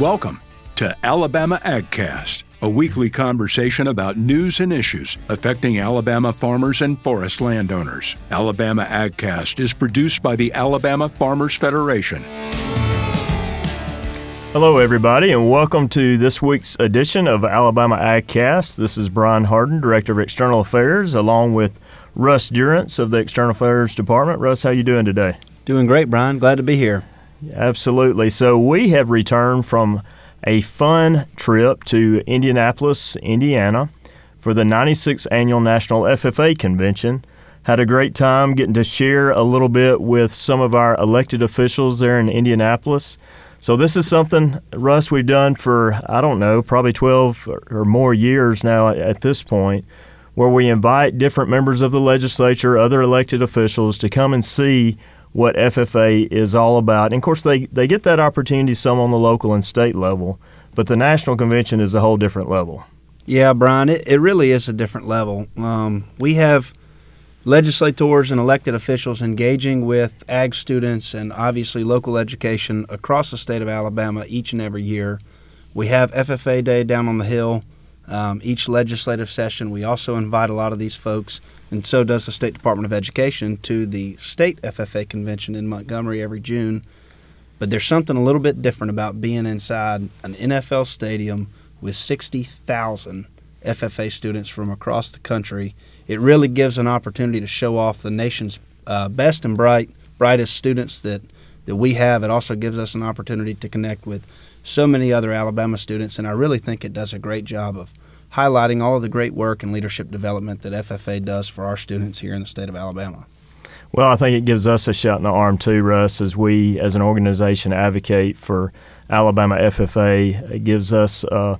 Welcome to Alabama AgCast, a weekly conversation about news and issues affecting Alabama farmers and forest landowners. Alabama AgCast is produced by the Alabama Farmers Federation. Hello, everybody, and welcome to this week's edition of Alabama AgCast. This is Brian Hardin, Director of External Affairs, along with Russ Durrance of the External Affairs Department. Russ, how you doing today? Doing great, Brian. Glad to be here. Absolutely. So we have returned from a fun trip to Indianapolis, Indiana for the 96th annual National FFA convention. Had a great time getting to share a little bit with some of our elected officials there in Indianapolis. So this is something, Russ, we've done for I don't know, probably 12 or more years now at this point, where we invite different members of the legislature, other elected officials to come and see what FFA is all about. And of course, they they get that opportunity some on the local and state level, but the national convention is a whole different level. Yeah, Brian, it, it really is a different level. Um, we have legislators and elected officials engaging with ag students and obviously local education across the state of Alabama each and every year. We have FFA Day down on the Hill um, each legislative session. We also invite a lot of these folks and so does the State Department of Education to the state FFA convention in Montgomery every June. But there's something a little bit different about being inside an NFL stadium with 60,000 FFA students from across the country. It really gives an opportunity to show off the nation's uh, best and bright, brightest students that that we have. It also gives us an opportunity to connect with so many other Alabama students, and I really think it does a great job of highlighting all of the great work and leadership development that FFA does for our students here in the state of Alabama. Well, I think it gives us a shot in the arm too, Russ, as we as an organization advocate for Alabama FFA. It gives us uh,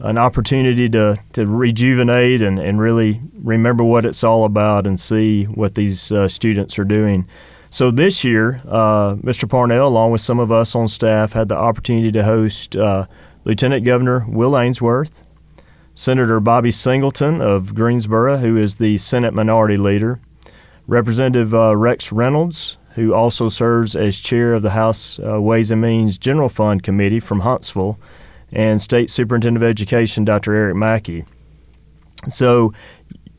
an opportunity to, to rejuvenate and, and really remember what it's all about and see what these uh, students are doing. So this year, uh, Mr. Parnell, along with some of us on staff, had the opportunity to host uh, Lieutenant Governor Will Ainsworth, Senator Bobby Singleton of Greensboro, who is the Senate Minority Leader, Representative uh, Rex Reynolds, who also serves as chair of the House uh, Ways and Means General Fund Committee from Huntsville, and State Superintendent of Education Dr. Eric Mackey. So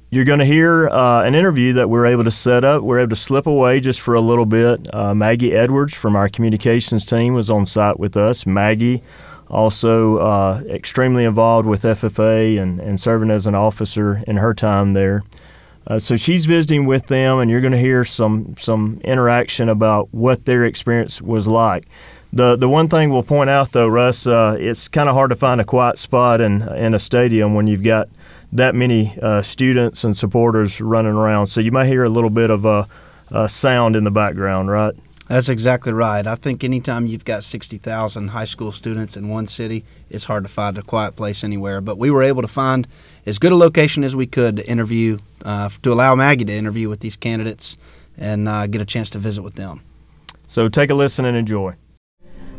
you're going to hear uh, an interview that we're able to set up. We're able to slip away just for a little bit. Uh, Maggie Edwards from our communications team was on site with us. Maggie also uh, extremely involved with FFA and, and serving as an officer in her time there. Uh, so she's visiting with them, and you're going to hear some some interaction about what their experience was like. The the one thing we'll point out though, Russ, uh, it's kind of hard to find a quiet spot in in a stadium when you've got that many uh, students and supporters running around. So you might hear a little bit of a, a sound in the background, right? That's exactly right. I think anytime you've got 60,000 high school students in one city, it's hard to find a quiet place anywhere. But we were able to find as good a location as we could to interview, uh, to allow Maggie to interview with these candidates and uh, get a chance to visit with them. So take a listen and enjoy.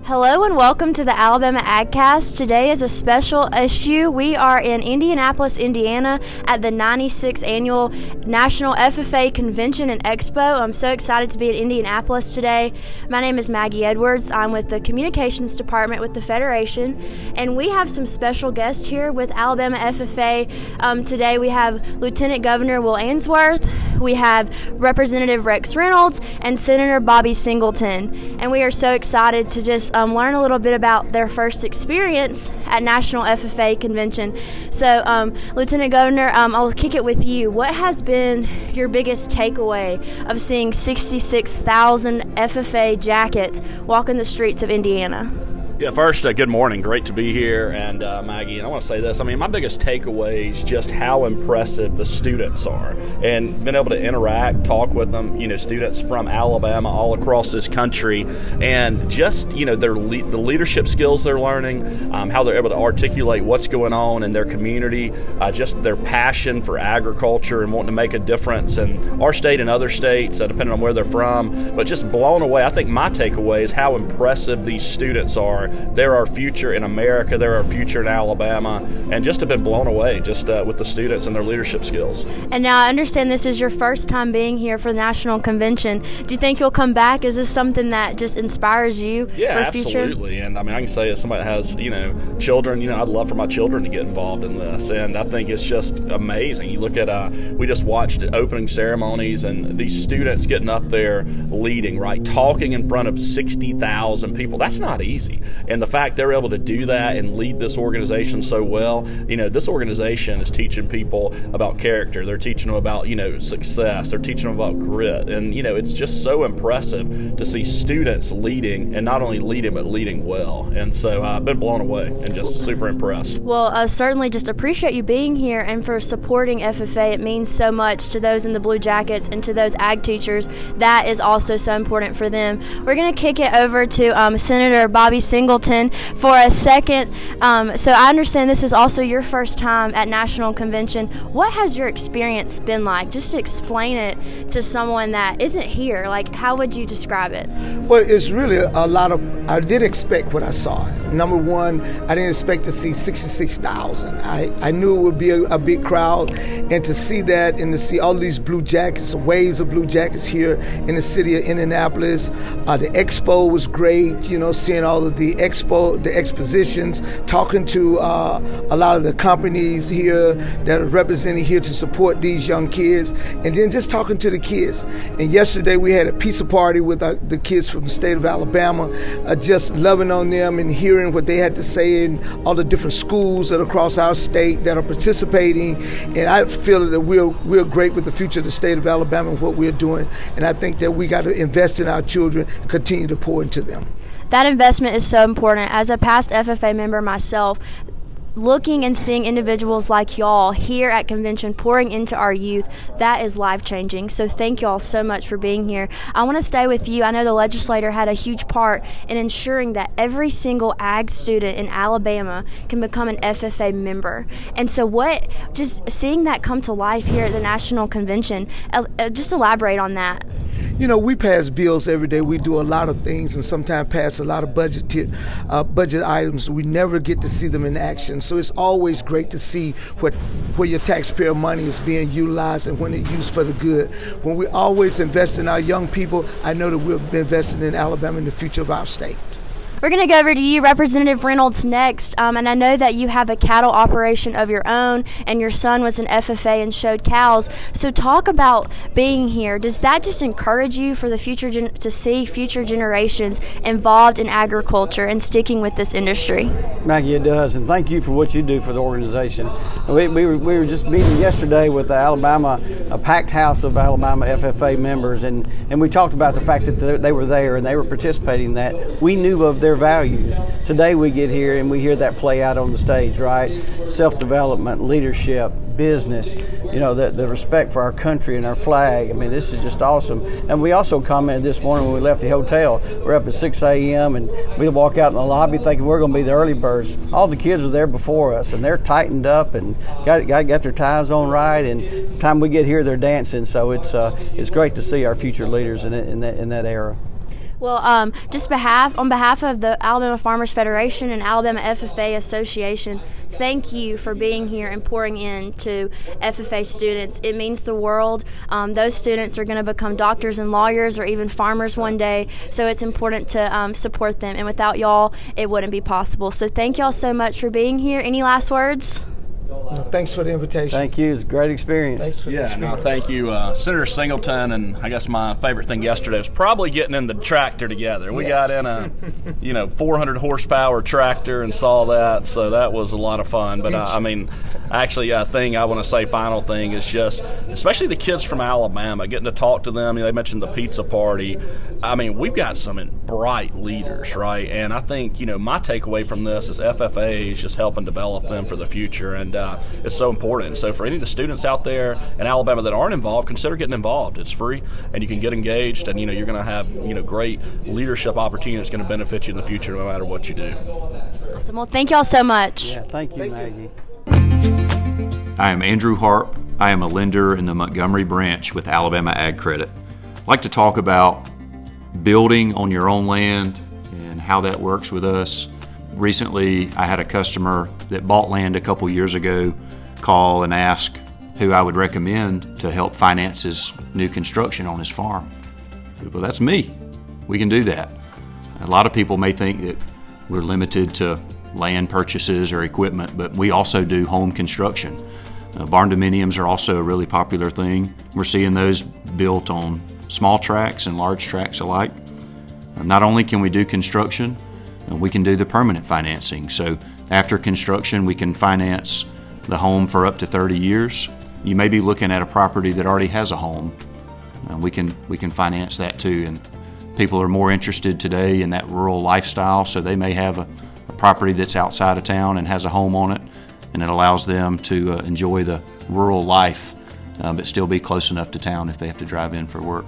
Hello and welcome to the Alabama AgCast. Today is a special issue. We are in Indianapolis, Indiana at the 96th Annual National FFA Convention and Expo. I'm so excited to be in Indianapolis today. My name is Maggie Edwards. I'm with the Communications Department with the Federation, and we have some special guests here with Alabama FFA. Um, today we have Lieutenant Governor Will Ainsworth, we have Representative Rex Reynolds, and Senator Bobby Singleton. And we are so excited to just um, learn a little bit about their first experience at National FFA Convention. So, um, Lieutenant Governor, um, I'll kick it with you. What has been your biggest takeaway of seeing 66,000 FFA jackets walking the streets of Indiana? Yeah, first, uh, good morning. Great to be here. And uh, Maggie, and I want to say this. I mean, my biggest takeaway is just how impressive the students are, and being able to interact, talk with them. You know, students from Alabama all across this country, and just you know their le- the leadership skills they're learning, um, how they're able to articulate what's going on in their community, uh, just their passion for agriculture and wanting to make a difference in our state and other states, uh, depending on where they're from. But just blown away. I think my takeaway is how impressive these students are are. They're our future in America. They're our future in Alabama, and just have been blown away just uh, with the students and their leadership skills. And now I understand this is your first time being here for the national convention. Do you think you'll come back? Is this something that just inspires you yeah, for future? absolutely. And I mean, I can say as somebody that has you know children, you know, I'd love for my children to get involved in this, and I think it's just amazing. You look at uh, we just watched opening ceremonies and these students getting up there leading, right, talking in front of sixty thousand people. That's not easy. And the fact they're able to do that and lead this organization so well, you know, this organization is teaching people about character. They're teaching them about, you know, success. They're teaching them about grit. And, you know, it's just so impressive to see students leading and not only leading, but leading well. And so I've been blown away and just super impressed. Well, I certainly just appreciate you being here and for supporting FFA. It means so much to those in the Blue Jackets and to those ag teachers. That is also so important for them. We're going to kick it over to um, Senator Bobby Single Singleton for a second. Um, so I understand this is also your first time at National Convention. What has your experience been like? Just to explain it to someone that isn't here. Like, how would you describe it? Well, it's really a lot of. I did expect what I saw. Number one, I didn't expect to see 66,000. I, I knew it would be a, a big crowd, and to see that and to see all these blue jackets, waves of blue jackets here in the city of Indianapolis. Uh, the expo was great. You know, seeing all of the expo, the expositions, talking to uh, a lot of the companies here that are represented here to support these young kids, and then just talking to the kids. And yesterday we had a pizza party with uh, the kids from the state of Alabama, uh, just loving on them and hearing what they had to say in all the different schools that are across our state that are participating. And I feel that we're we're great with the future of the state of Alabama and what we're doing. And I think that we got to invest in our children and continue to pour into them that investment is so important. As a past FFA member myself, looking and seeing individuals like y'all here at convention pouring into our youth, that is life changing. So thank y'all so much for being here. I want to stay with you. I know the legislator had a huge part in ensuring that every single ag student in Alabama can become an FFA member. And so what just seeing that come to life here at the national convention, uh, uh just elaborate on that you know, we pass bills every day. We do a lot of things, and sometimes pass a lot of budget uh, budget items. We never get to see them in action. So it's always great to see what where your taxpayer money is being utilized and when it's used for the good. When we always invest in our young people, I know that we'll be investing in Alabama and the future of our state. We're going to go over to you, Representative Reynolds, next. Um, and I know that you have a cattle operation of your own, and your son was an FFA and showed cows. So talk about being here. Does that just encourage you for the future gen- to see future generations involved in agriculture and sticking with this industry? Maggie, it does, and thank you for what you do for the organization. We, we, were, we were just meeting yesterday with the Alabama, a packed house of Alabama FFA members, and, and we talked about the fact that they were there and they were participating in that. We knew of their values. Today we get here and we hear that play out on the stage, right? Self development, leadership, business, you know, the, the respect for our country and our flag. I mean, this is just awesome. And we also commented this morning when we left the hotel. We're up at 6 a.m. and we walk out in the lobby thinking we're going to be the early birds. All the kids are there before us and they're tightened up and got got, got their ties on right. And the time we get here, they're dancing. So it's uh, it's great to see our future leaders in, in that in that era. Well, um, just behalf on behalf of the Alabama Farmers Federation and Alabama FFA Association, thank you for being here and pouring in to FFA students. It means the world. Um, those students are going to become doctors and lawyers or even farmers one day, so it's important to um, support them. And without y'all, it wouldn't be possible. So thank y'all so much for being here. Any last words? No, thanks for the invitation. Thank you. It's a great experience. Thanks for yeah, no, thank you, uh, Senator Singleton. And I guess my favorite thing yesterday was probably getting in the tractor together. We got in a, you know, 400 horsepower tractor and saw that, so that was a lot of fun. But uh, I mean, actually, a thing I want to say, final thing is just, especially the kids from Alabama, getting to talk to them. You know, they mentioned the pizza party. I mean, we've got some bright leaders, right? And I think, you know, my takeaway from this is FFA is just helping develop them for the future, and uh, it's so important. So for any of the students out there in Alabama that aren't involved, consider getting involved. It's free, and you can get engaged, and you know, you're going to have, you know, great leadership opportunities going to benefit you in the future, no matter what you do. Awesome. Well, thank y'all so much. Yeah, thank you, Maggie. I am Andrew Harp. I am a lender in the Montgomery branch with Alabama Ag Credit. I'd like to talk about building on your own land and how that works with us. recently, I had a customer that bought land a couple years ago call and ask who I would recommend to help finance his new construction on his farm. Well, that's me. We can do that. A lot of people may think that we're limited to land purchases or equipment, but we also do home construction. Uh, barn dominiums are also a really popular thing. We're seeing those built on small tracts and large tracts alike. Uh, not only can we do construction, uh, we can do the permanent financing. So after construction, we can finance the home for up to 30 years. You may be looking at a property that already has a home. Uh, we can we can finance that too. And people are more interested today in that rural lifestyle, so they may have a property that's outside of town and has a home on it, and it allows them to uh, enjoy the rural life, uh, but still be close enough to town if they have to drive in for work.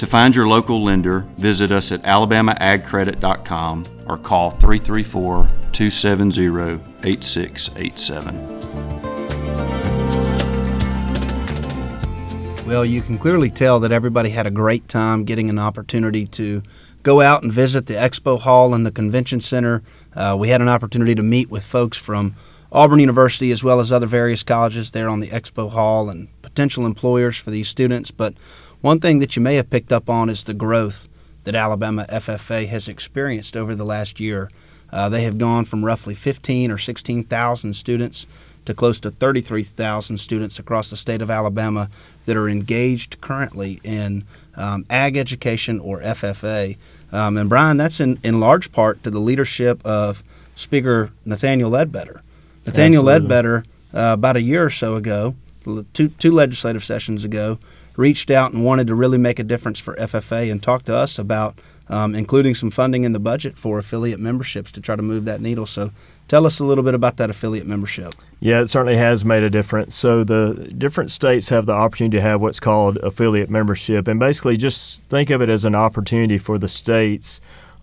To find your local lender, visit us at alabamaagcredit.com or call 334 270 8687. Well, you can clearly tell that everybody had a great time getting an opportunity to go out and visit the expo hall and the convention center. Uh, we had an opportunity to meet with folks from Auburn University as well as other various colleges there on the expo hall and potential employers for these students. But one thing that you may have picked up on is the growth that Alabama FFA has experienced over the last year. Uh, they have gone from roughly 15 or 16,000 students to close to 33,000 students across the state of Alabama that are engaged currently in um, ag education or FFA. Um, and Brian, that's in, in large part to the leadership of Speaker Nathaniel Ledbetter. Nathaniel Absolutely. Ledbetter, uh, about a year or so ago, two, two legislative sessions ago, reached out and wanted to really make a difference for FFA and talk to us about um, including some funding in the budget for affiliate memberships to try to move that needle. So tell us a little bit about that affiliate membership. Yeah, it certainly has made a difference. So the different states have the opportunity to have what's called affiliate membership, and basically just think of it as an opportunity for the states.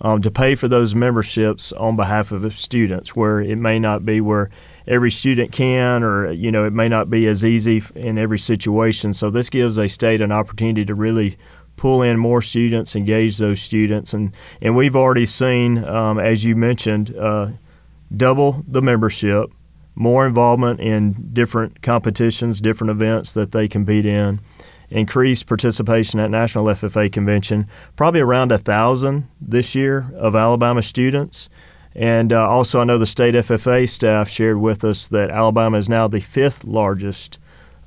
Um, to pay for those memberships on behalf of students, where it may not be where every student can, or you know, it may not be as easy in every situation. So this gives a state an opportunity to really pull in more students, engage those students, and and we've already seen, um, as you mentioned, uh, double the membership, more involvement in different competitions, different events that they compete in, increased participation at National FFA Convention, probably around a thousand this year of Alabama students. And uh, also, I know the state FFA staff shared with us that Alabama is now the fifth largest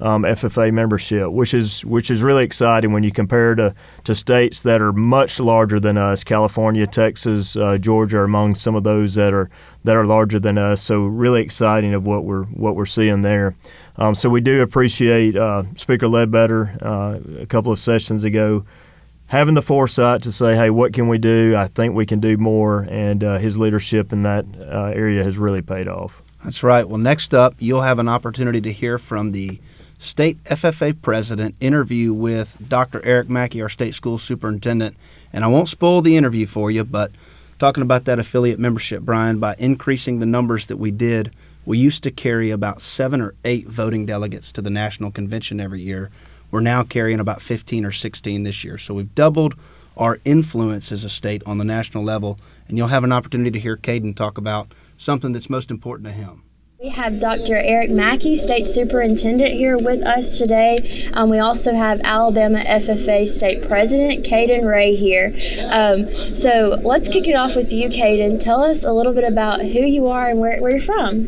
um, FFA membership, which is which is really exciting when you compare to to states that are much larger than us. California, Texas, uh, Georgia are among some of those that are that are larger than us. So really exciting of what we're what we're seeing there. Um, so we do appreciate uh, Speaker Ledbetter uh, a couple of sessions ago having the foresight to say, hey, what can we do? I think we can do more, and uh, his leadership in that uh, area has really paid off. That's right. Well, next up, you'll have an opportunity to hear from the state FFA president interview with Dr. Eric Mackey, our state school superintendent. And I won't spoil the interview for you, but talking about that affiliate membership, Brian, by increasing the numbers that we did, we used to carry about seven or eight voting delegates to the national convention every year. We're now carrying about 15 or 16 this year. So we've doubled our influence as a state on the national level. And you'll have an opportunity to hear Caden talk about something that's most important to him. We have Dr. Eric Mackey, State Superintendent, here with us today. Um, we also have Alabama FFA State President Caden Ray here. Um, so let's kick it off with you, Caden. Tell us a little bit about who you are and where, where you're from.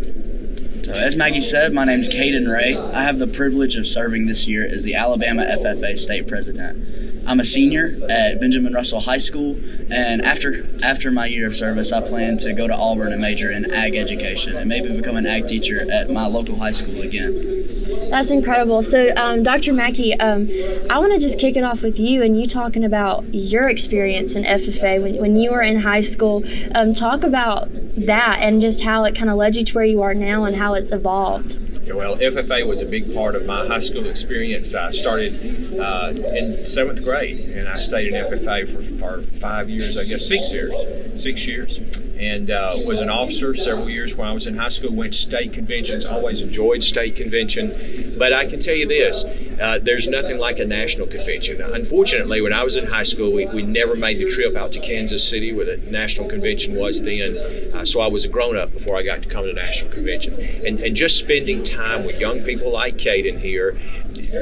So as Maggie said, my name is Caden Ray. I have the privilege of serving this year as the Alabama FFA State President. I'm a senior at Benjamin Russell High School, and after after my year of service, I plan to go to Auburn and major in ag education, and maybe become an ag teacher at my local high school again. That's incredible. So, um, Dr. Mackey, um, I want to just kick it off with you and you talking about your experience in FFA when, when you were in high school. Um, talk about that and just how it kind of led you to where you are now and how it's evolved. Well, FFA was a big part of my high school experience. I started uh, in seventh grade, and I stayed in FFA for, for five years, I guess six years, six years, and uh, was an officer several years when I was in high school. Went to state conventions, always enjoyed state convention. But I can tell you this: uh, there's nothing like a national convention. Unfortunately, when I was in high school, we, we never made the trip out to Kansas City where the national convention was then. Uh, so I was a grown up before I got to come to the national convention. And, and just spending time with young people like Caden here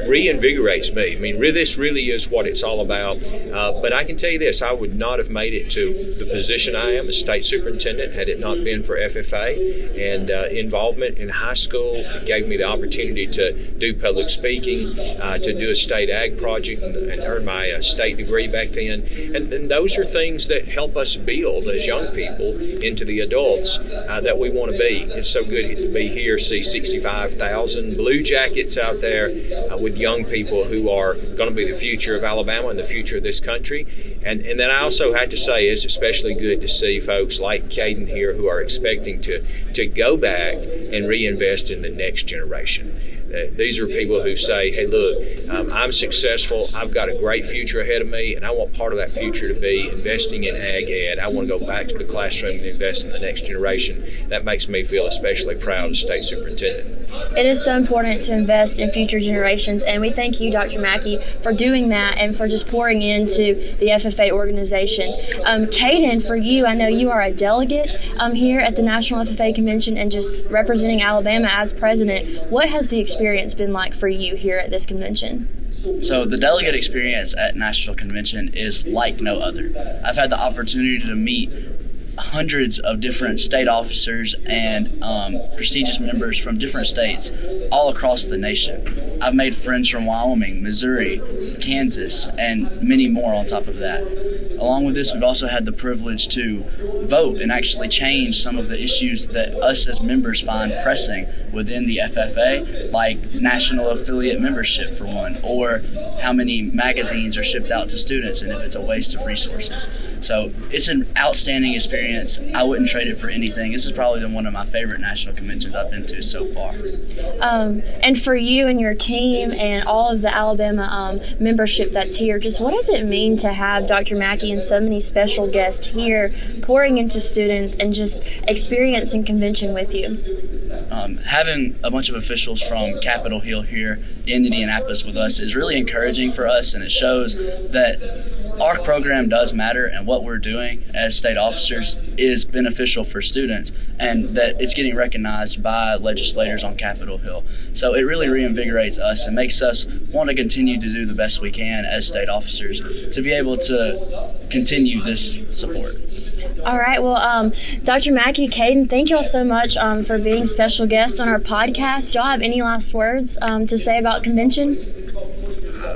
reinvigorates me. I mean, this really is what it's all about. Uh, but I can tell you this: I would not have made it to the position I am as state superintendent had it not been for FFA and uh, involvement in high school. It gave me the opportunity to do public speaking, uh, to do a state ag project, and, and earn my uh, state degree back then. And, and those are things that help us build as young people into the adults uh, that we want to be. It's so good to be here, see 65,000 blue jackets out there uh, with young people who are going to be the future of Alabama and the future of this country. And and then I also have to say it's especially good to see folks like Caden here who are expecting to to go back and reinvest in the next generation. These are people who say, hey, look, um, I'm successful. I've got a great future ahead of me, and I want part of that future to be investing in ag ed. I want to go back to the classroom and invest in the next generation. That makes me feel especially proud as state superintendent. It is so important to invest in future generations, and we thank you, Dr. Mackey, for doing that and for just pouring into the FFA organization. Um, Caden, for you, I know you are a delegate um, here at the National FFA Convention and just representing Alabama as president. What has the experience been like for you here at this convention? So the delegate experience at National Convention is like no other. I've had the opportunity to meet hundreds of different state officers and um, prestigious members from different states all across the nation. I've made friends from Wyoming, Missouri, Kansas, and many more on top of that. Along with this, we've also had the privilege to vote and actually change some of the issues that us as members find pressing within the FFA, like national affiliate membership, for one, or how many magazines are shipped out to students and if it's a waste of resources. So it's an outstanding experience. I wouldn't trade it for anything. This is probably one of my favorite national conventions I've been to so far. Um, and for you and your team and all of the Alabama um, membership that's here, just what does it mean to have Dr. Mackey and so many special guests here pouring into students and just experiencing convention with you? Um, having a bunch of officials from Capitol Hill here in Indianapolis with us is really encouraging for us, and it shows that our program does matter and what we're doing as state officers is beneficial for students and that it's getting recognized by legislators on Capitol Hill. So it really reinvigorates us and makes us want to continue to do the best we can as state officers to be able to continue this support. All right. Well, um, Dr. Mackey, Caden, thank you all so much um, for being special guests on our podcast. Do y'all have any last words um, to say about convention?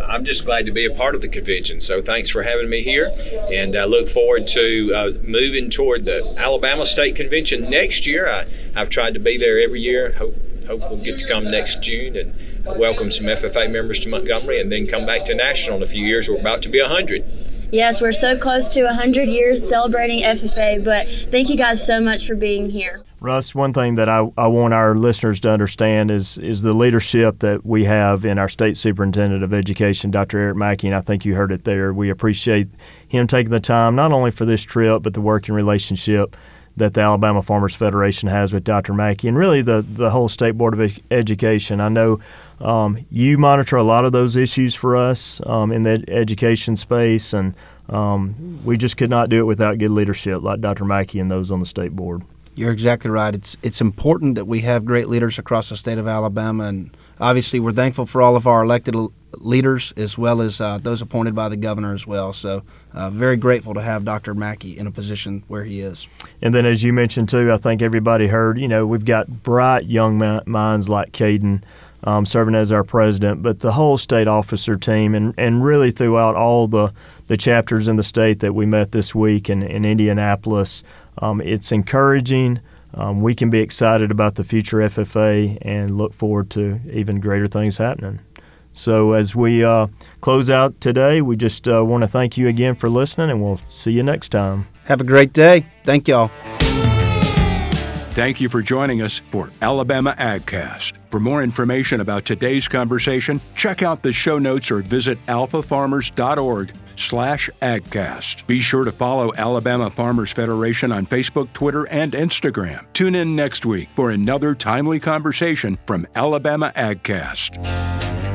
I'm just glad to be a part of the convention. So thanks for having me here, and I look forward to uh, moving toward the Alabama State Convention next year. I, I've tried to be there every year. Hope hope we'll get to come next June and welcome some FFA members to Montgomery, and then come back to national in a few years. We're about to be a hundred. Yes, we're so close to 100 years celebrating FFA, but thank you guys so much for being here. Russ, one thing that I, I want our listeners to understand is is the leadership that we have in our state superintendent of education, Dr. Eric Mackey, and I think you heard it there. We appreciate him taking the time not only for this trip but the working relationship that the Alabama Farmers Federation has with Dr. Mackey and really the the whole state board of education. I know um, you monitor a lot of those issues for us um, in the education space, and um, we just could not do it without good leadership like Dr. Mackey and those on the state board. You're exactly right. It's it's important that we have great leaders across the state of Alabama, and obviously we're thankful for all of our elected leaders as well as uh, those appointed by the governor as well. So, uh, very grateful to have Dr. Mackey in a position where he is. And then, as you mentioned too, I think everybody heard. You know, we've got bright young minds like Caden um, serving as our president, but the whole state officer team, and and really throughout all the the chapters in the state that we met this week in, in Indianapolis, um, it's encouraging. Um, we can be excited about the future FFA and look forward to even greater things happening. So as we uh, close out today, we just uh, want to thank you again for listening, and we'll see you next time. Have a great day. Thank y'all. Thank you for joining us for Alabama AgCast. For more information about today's conversation, check out the show notes or visit alfafarmers.org slash agcast. Be sure to follow Alabama Farmers Federation on Facebook, Twitter, and Instagram. Tune in next week for another timely conversation from Alabama AgCast.